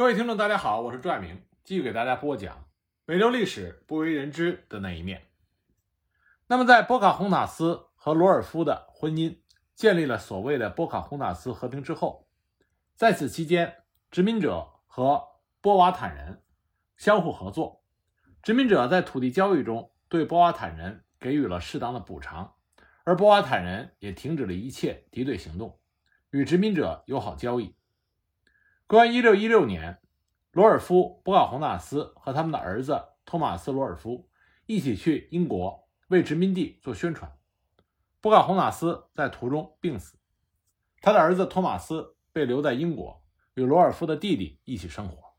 各位听众，大家好，我是朱爱明，继续给大家播讲美洲历史不为人知的那一面。那么，在波卡洪塔斯和罗尔夫的婚姻建立了所谓的波卡洪塔斯和平之后，在此期间，殖民者和波瓦坦人相互合作，殖民者在土地交易中对波瓦坦人给予了适当的补偿，而波瓦坦人也停止了一切敌对行动，与殖民者友好交易。公元一六一六年，罗尔夫·波卡洪纳斯和他们的儿子托马斯·罗尔夫一起去英国为殖民地做宣传。波卡洪纳斯在途中病死，他的儿子托马斯被留在英国，与罗尔夫的弟弟一起生活。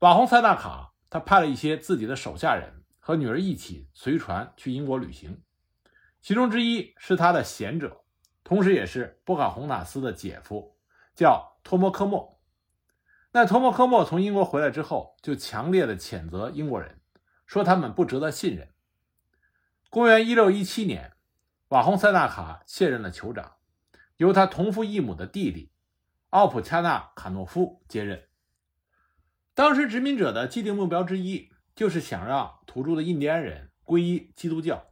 瓦洪塞纳卡他派了一些自己的手下人和女儿一起随船去英国旅行，其中之一是他的贤者，同时也是波卡洪纳斯的姐夫，叫。托莫科莫，那托莫科莫从英国回来之后，就强烈的谴责英国人，说他们不值得信任。公元一六一七年，瓦洪塞纳卡卸任了酋长，由他同父异母的弟弟奥普恰纳卡诺夫接任。当时殖民者的既定目标之一，就是想让土著的印第安人皈依基督教，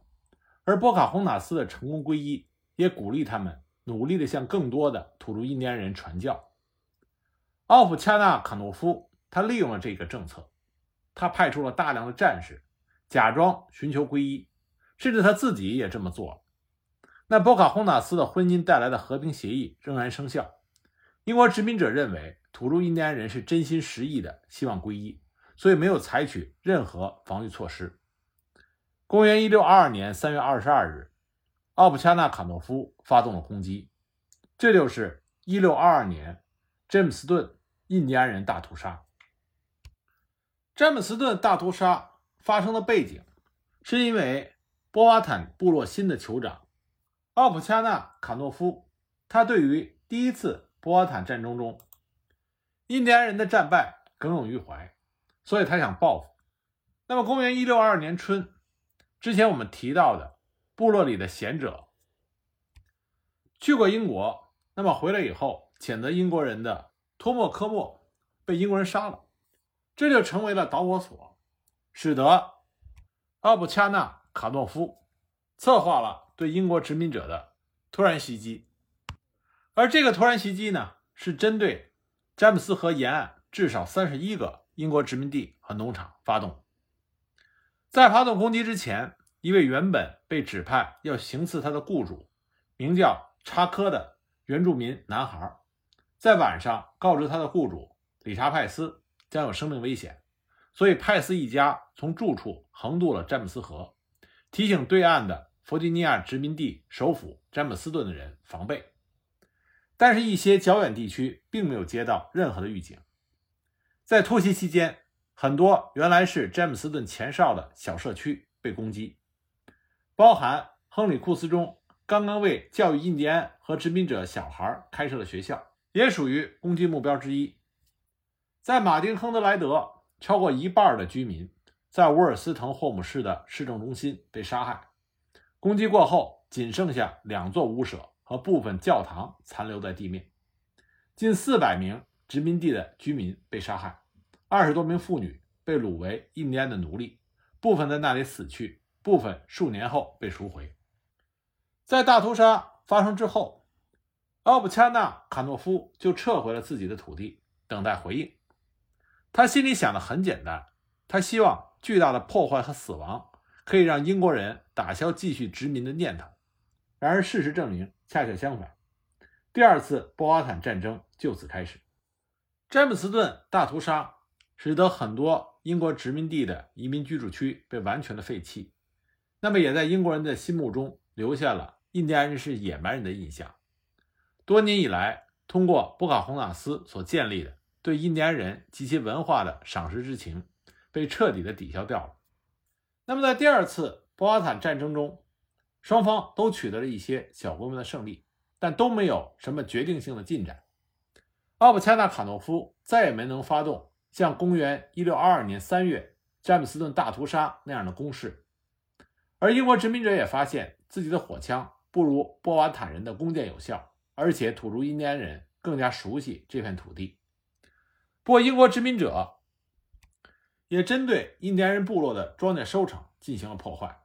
而波卡洪纳斯的成功皈依，也鼓励他们努力的向更多的土著印第安人传教。奥普恰纳卡诺夫，他利用了这个政策，他派出了大量的战士，假装寻求皈依，甚至他自己也这么做了。那波卡洪纳斯的婚姻带来的和平协议仍然生效。英国殖民者认为土著印第安人是真心实意的希望皈依，所以没有采取任何防御措施。公元一六二二年三月二十二日，奥普恰纳卡诺夫发动了攻击，这就是一六二二年詹姆斯顿。印第安人大屠杀，詹姆斯顿大屠杀发生的背景，是因为波瓦坦部落新的酋长奥普恰纳卡诺夫，他对于第一次波瓦坦战争中印第安人的战败耿耿于怀，所以他想报复。那么，公元一六二二年春，之前我们提到的部落里的贤者去过英国，那么回来以后谴责英国人的。托莫科莫被英国人杀了，这就成为了导火索，使得奥布恰纳卡诺夫策划了对英国殖民者的突然袭击。而这个突然袭击呢，是针对詹姆斯河沿岸至少三十一个英国殖民地和农场发动。在发动攻击之前，一位原本被指派要行刺他的雇主，名叫查科的原住民男孩。在晚上告知他的雇主理查派斯将有生命危险，所以派斯一家从住处横渡了詹姆斯河，提醒对岸的弗吉尼亚殖民地首府詹姆斯顿的人防备。但是，一些较远地区并没有接到任何的预警。在突袭期间，很多原来是詹姆斯顿前哨的小社区被攻击，包含亨利库斯中刚刚为教育印第安和殖民者小孩开设的学校。也属于攻击目标之一。在马丁亨德莱德，超过一半的居民在沃尔斯滕霍姆市的市政中心被杀害。攻击过后，仅剩下两座屋舍和部分教堂残留在地面。近四百名殖民地的居民被杀害，二十多名妇女被掳为印第安的奴隶，部分在那里死去，部分数年后被赎回。在大屠杀发生之后。奥布恰纳卡诺夫就撤回了自己的土地，等待回应。他心里想的很简单，他希望巨大的破坏和死亡可以让英国人打消继续殖民的念头。然而，事实证明恰恰相反。第二次波瓦坦战争就此开始。詹姆斯顿大屠杀使得很多英国殖民地的移民居住区被完全的废弃，那么也在英国人的心目中留下了印第安人是野蛮人的印象。多年以来，通过波卡洪纳斯所建立的对印第安人及其文化的赏识之情，被彻底的抵消掉了。那么，在第二次波瓦坦战争中，双方都取得了一些小规模的胜利，但都没有什么决定性的进展。奥布恰纳卡诺夫再也没能发动像公元一六二二年三月詹姆斯顿大屠杀那样的攻势，而英国殖民者也发现自己的火枪不如波瓦坦人的弓箭有效。而且土著印第安人更加熟悉这片土地。不过，英国殖民者也针对印第安人部落的庄稼收成进行了破坏，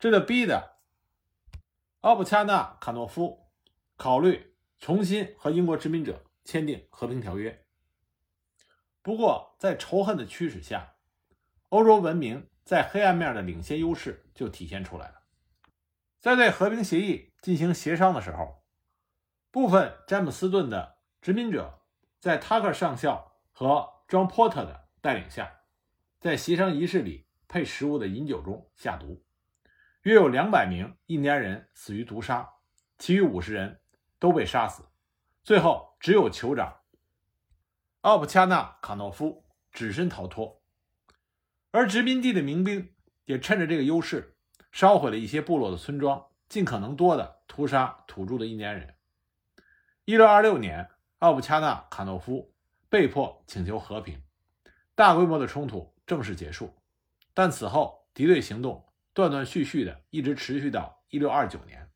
这就逼得奥布恰纳卡诺夫考虑重新和英国殖民者签订和平条约。不过，在仇恨的驱使下，欧洲文明在黑暗面的领先优势就体现出来了。在对和平协议进行协商的时候，部分詹姆斯顿的殖民者在塔克上校和庄波特的带领下，在协商仪式里配食物的饮酒中下毒，约有两百名印第安人死于毒杀，其余五十人都被杀死，最后只有酋长奥普恰纳卡诺夫只身逃脱，而殖民地的民兵也趁着这个优势。烧毁了一些部落的村庄，尽可能多的屠杀土著的印第安人。一六二六年，奥布恰纳卡诺夫被迫请求和平，大规模的冲突正式结束。但此后敌对行动断断续续的一直持续到一六二九年。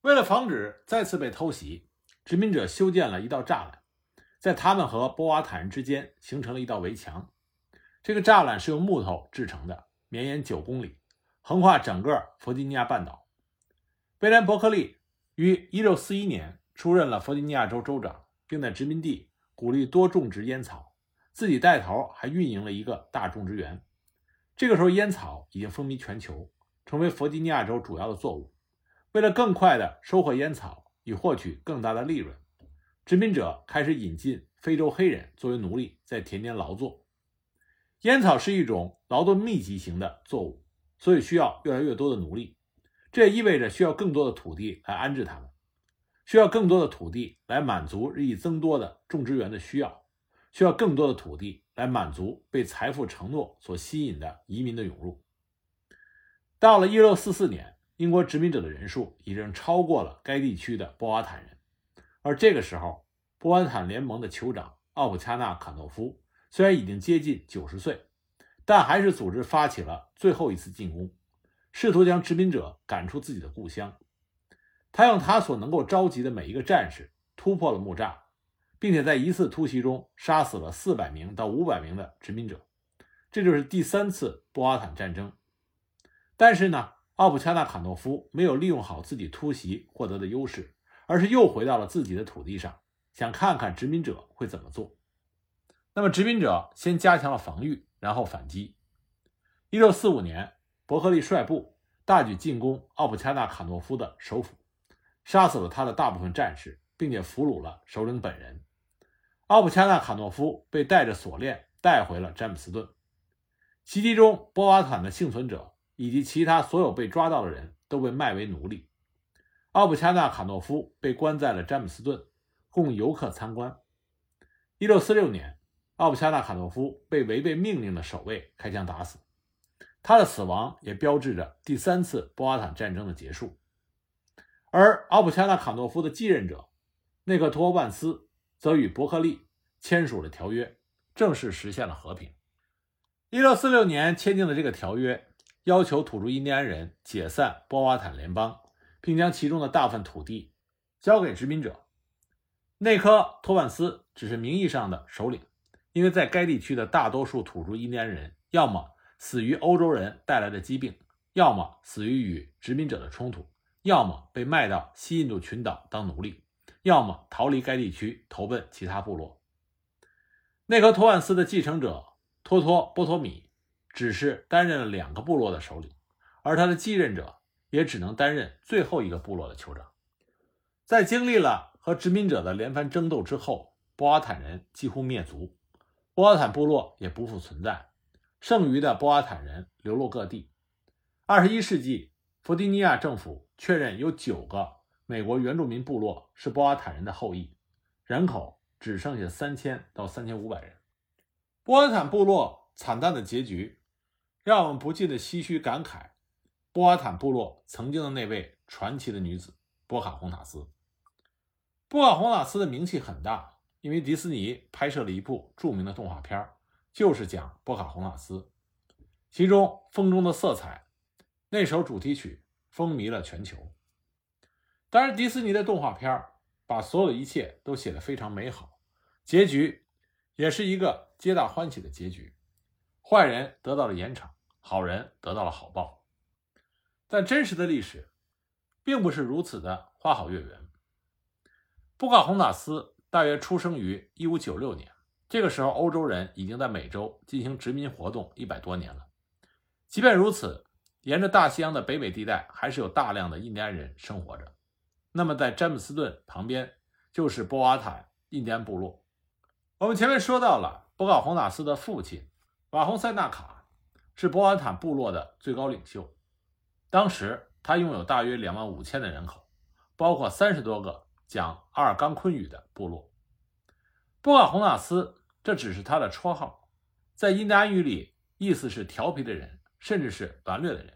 为了防止再次被偷袭，殖民者修建了一道栅栏，在他们和波瓦坦人之间形成了一道围墙。这个栅栏是用木头制成的，绵延九公里。横跨整个弗吉尼亚半岛，威廉·伯克利于1641年出任了弗吉尼亚州州长，并在殖民地鼓励多种植烟草，自己带头还运营了一个大种植园。这个时候，烟草已经风靡全球，成为弗吉尼亚州主要的作物。为了更快地收获烟草，以获取更大的利润，殖民者开始引进非洲黑人作为奴隶，在田间劳作。烟草是一种劳动密集型的作物。所以需要越来越多的奴隶，这也意味着需要更多的土地来安置他们，需要更多的土地来满足日益增多的种植园的需要，需要更多的土地来满足被财富承诺所吸引的移民的涌入。到了1644年，英国殖民者的人数已经超过了该地区的波瓦坦人，而这个时候，波瓦坦联盟的酋长奥普恰纳卡诺夫虽然已经接近九十岁。但还是组织发起了最后一次进攻，试图将殖民者赶出自己的故乡。他用他所能够召集的每一个战士突破了木栅，并且在一次突袭中杀死了四百名到五百名的殖民者。这就是第三次波瓦坦战争。但是呢，奥普恰纳卡诺夫没有利用好自己突袭获得的优势，而是又回到了自己的土地上，想看看殖民者会怎么做。那么，殖民者先加强了防御。然后反击。一六四五年，伯克利率部大举进攻奥普恰纳卡诺夫的首府，杀死了他的大部分战士，并且俘虏了首领本人。奥普恰纳卡诺夫被带着锁链带回了詹姆斯顿。袭击中，波瓦坦的幸存者以及其他所有被抓到的人都被卖为奴隶。奥普恰纳卡诺夫被关在了詹姆斯顿，供游客参观。一六四六年。奥布恰纳卡诺夫被违背命令的守卫开枪打死，他的死亡也标志着第三次波瓦坦战争的结束。而奥布恰纳卡诺夫的继任者内克托万斯则与伯克利签署了条约，正式实现了和平。一六四六年签订的这个条约要求土著印第安人解散波瓦坦联邦，并将其中的大部分土地交给殖民者。内科托万斯只是名义上的首领。因为在该地区的大多数土著印第安人，要么死于欧洲人带来的疾病，要么死于与殖民者的冲突，要么被卖到西印度群岛当奴隶，要么逃离该地区投奔其他部落。内科托万斯的继承者托托波托米只是担任了两个部落的首领，而他的继任者也只能担任最后一个部落的酋长。在经历了和殖民者的连番争斗之后，波瓦坦人几乎灭族。波瓦坦部落也不复存在，剩余的波瓦坦人流落各地。二十一世纪，弗吉尼亚政府确认有九个美国原住民部落是波瓦坦人的后裔，人口只剩下三千到三千五百人。波瓦坦部落惨淡的结局，让我们不禁的唏嘘感慨：波瓦坦部落曾经的那位传奇的女子波卡洪塔斯。波卡洪塔斯的名气很大。因为迪士尼拍摄了一部著名的动画片，就是讲波卡洪塔斯，其中《风中的色彩》那首主题曲风靡了全球。当然，迪士尼的动画片把所有一切都写得非常美好，结局也是一个皆大欢喜的结局，坏人得到了严惩，好人得到了好报。但真实的历史并不是如此的花好月圆。布卡洪塔斯大约出生于1596年，这个时候欧洲人已经在美洲进行殖民活动一百多年了。即便如此，沿着大西洋的北美地带还是有大量的印第安人生活着。那么，在詹姆斯顿旁边就是波瓦坦印第安部落。我们前面说到了波卡洪塔斯的父亲瓦洪塞纳卡是波瓦坦部落的最高领袖，当时他拥有大约两万五千的人口，包括三十多个讲阿尔冈昆语的部落。波卡洪塔斯这只是他的绰号，在印第安语里意思是调皮的人。甚至是顽劣的人。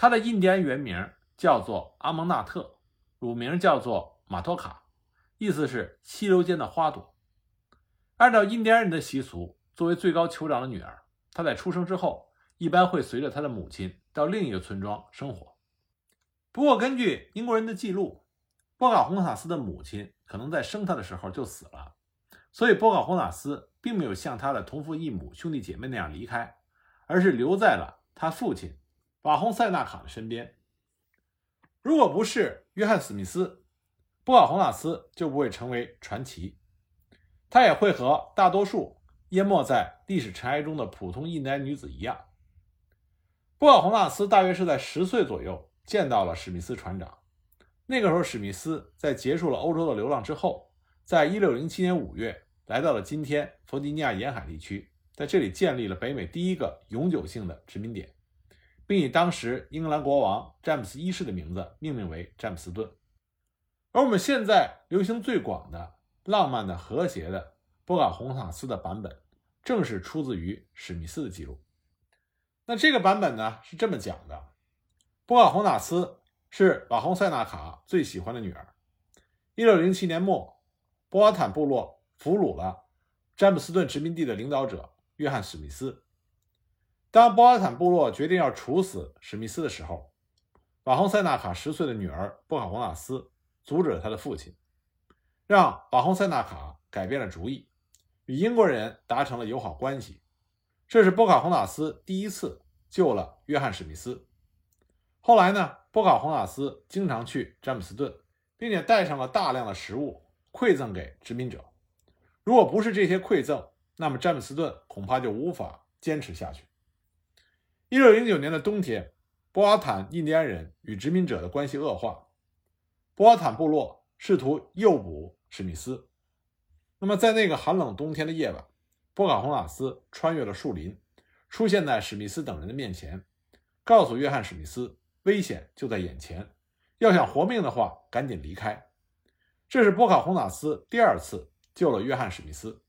他的印第安原名叫做阿蒙纳特，乳名叫做马托卡，意思是溪流间的花朵。按照印第安人的习俗，作为最高酋长的女儿，她在出生之后一般会随着她的母亲到另一个村庄生活。不过，根据英国人的记录，波卡洪塔斯的母亲可能在生他的时候就死了，所以波卡洪塔斯并没有像他的同父异母兄弟姐妹那样离开。而是留在了他父亲瓦洪塞纳卡的身边。如果不是约翰·史密斯，布瓦洪纳斯就不会成为传奇，他也会和大多数淹没在历史尘埃中的普通印第安女子一样。布瓦洪纳斯大约是在十岁左右见到了史密斯船长。那个时候，史密斯在结束了欧洲的流浪之后，在一六零七年五月来到了今天弗吉尼亚沿海地区。在这里建立了北美第一个永久性的殖民点，并以当时英格兰国王詹姆斯一世的名字命名为詹姆斯顿。而我们现在流行最广的、浪漫的、和谐的波卡洪塔斯的版本，正是出自于史密斯的记录。那这个版本呢是这么讲的：波卡洪塔斯是瓦洪塞纳卡最喜欢的女儿。1607年末，波瓦坦部落俘虏了詹姆斯顿殖民地的领导者。约翰·史密斯。当波阿坦部落决定要处死史密斯的时候，瓦洪塞纳卡十岁的女儿波卡洪纳斯阻止了他的父亲，让瓦洪塞纳卡改变了主意，与英国人达成了友好关系。这是波卡洪纳斯第一次救了约翰·史密斯。后来呢，波卡洪纳斯经常去詹姆斯顿，并且带上了大量的食物馈赠给殖民者。如果不是这些馈赠，那么詹姆斯顿恐怕就无法坚持下去。一六零九年的冬天，波瓦坦印第安人与殖民者的关系恶化，波瓦坦部落试图诱捕史密斯。那么在那个寒冷冬天的夜晚，波卡洪纳斯穿越了树林，出现在史密斯等人的面前，告诉约翰·史密斯，危险就在眼前，要想活命的话，赶紧离开。这是波卡洪纳斯第二次救了约翰·史密斯。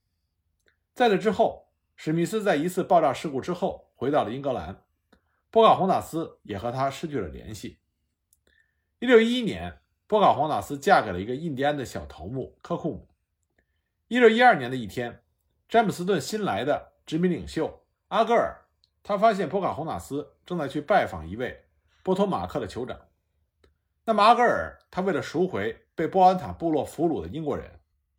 在这之后，史密斯在一次爆炸事故之后回到了英格兰，波卡洪纳斯也和他失去了联系。一六一一年，波卡洪纳斯嫁给了一个印第安的小头目科库姆。一六一二年的一天，詹姆斯顿新来的殖民领袖阿戈尔，他发现波卡洪纳斯正在去拜访一位波托马克的酋长。那么阿戈尔他为了赎回被波安塔部落俘虏的英国人。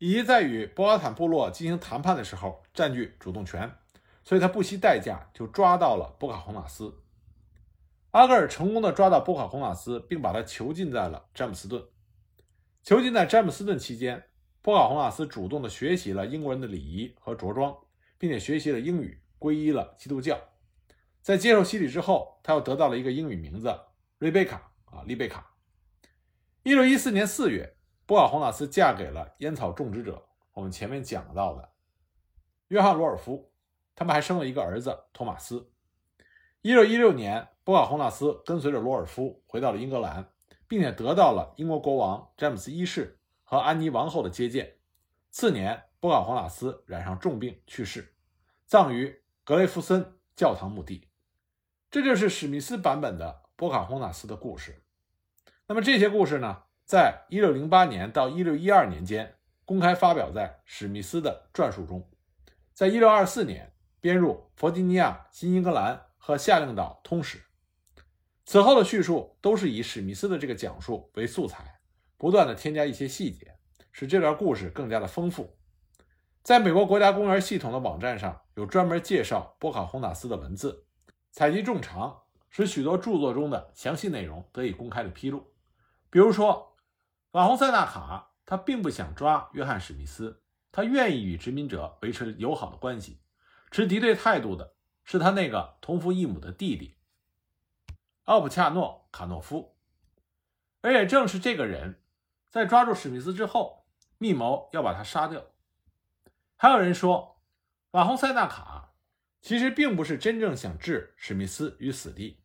以及在与波安坦部落进行谈判的时候占据主动权，所以他不惜代价就抓到了波卡洪纳斯。阿格尔成功的抓到波卡洪纳斯，并把他囚禁在了詹姆斯顿。囚禁在詹姆斯顿期间，波卡洪纳斯主动的学习了英国人的礼仪和着装，并且学习了英语，皈依了基督教。在接受洗礼之后，他又得到了一个英语名字瑞贝卡啊，丽贝卡。一六一四年四月。波卡洪纳斯嫁给了烟草种植者，我们前面讲到的约翰·罗尔夫，他们还生了一个儿子托马斯。一六一六年，波卡洪纳斯跟随着罗尔夫回到了英格兰，并且得到了英国国王詹姆斯一世和安妮王后的接见。次年，波卡洪纳斯染上重病去世，葬于格雷夫森教堂墓地。这就是史密斯版本的波卡洪纳斯的故事。那么这些故事呢？在一六零八年到一六一二年间，公开发表在史密斯的传述中，在一六二四年编入《弗吉尼亚新英格兰和夏令岛通史》。此后的叙述都是以史密斯的这个讲述为素材，不断的添加一些细节，使这段故事更加的丰富。在美国国家公园系统的网站上有专门介绍波卡洪塔斯的文字，采集众长，使许多著作中的详细内容得以公开的披露。比如说，瓦洪塞纳卡他并不想抓约翰史密斯，他愿意与殖民者维持友好的关系。持敌对态度的是他那个同父异母的弟弟奥普恰诺卡诺夫，而也正是这个人，在抓住史密斯之后，密谋要把他杀掉。还有人说，瓦洪塞纳卡其实并不是真正想置史密斯于死地。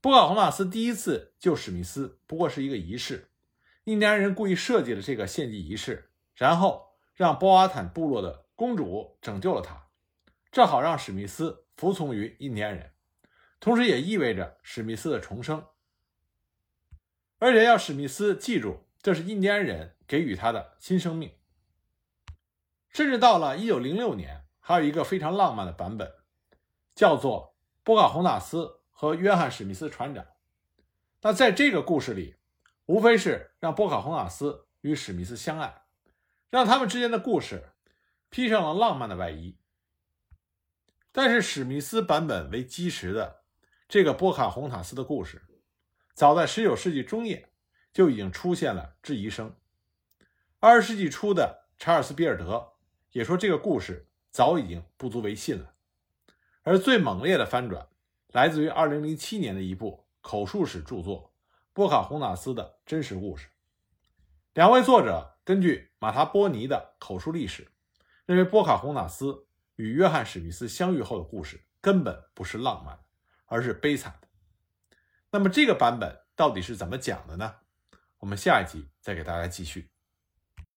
波卡洪纳斯第一次救史密斯不过是一个仪式，印第安人故意设计了这个献祭仪式，然后让波瓦坦部落的公主拯救了他，正好让史密斯服从于印第安人，同时也意味着史密斯的重生，而且要史密斯记住，这是印第安人给予他的新生命。甚至到了一九零六年，还有一个非常浪漫的版本，叫做波卡洪塔斯和约翰史密斯船长。那在这个故事里，无非是让波卡洪塔斯与史密斯相爱，让他们之间的故事披上了浪漫的外衣。但是史密斯版本为基石的这个波卡洪塔斯的故事，早在十九世纪中叶就已经出现了质疑声。二十世纪初的查尔斯比尔德。也说这个故事早已经不足为信了，而最猛烈的翻转来自于2007年的一部口述史著作《波卡洪塔斯的真实故事》。两位作者根据马塔波尼的口述历史，认为波卡洪塔斯与约翰史密斯相遇后的故事根本不是浪漫，而是悲惨的。那么这个版本到底是怎么讲的呢？我们下一集再给大家继续。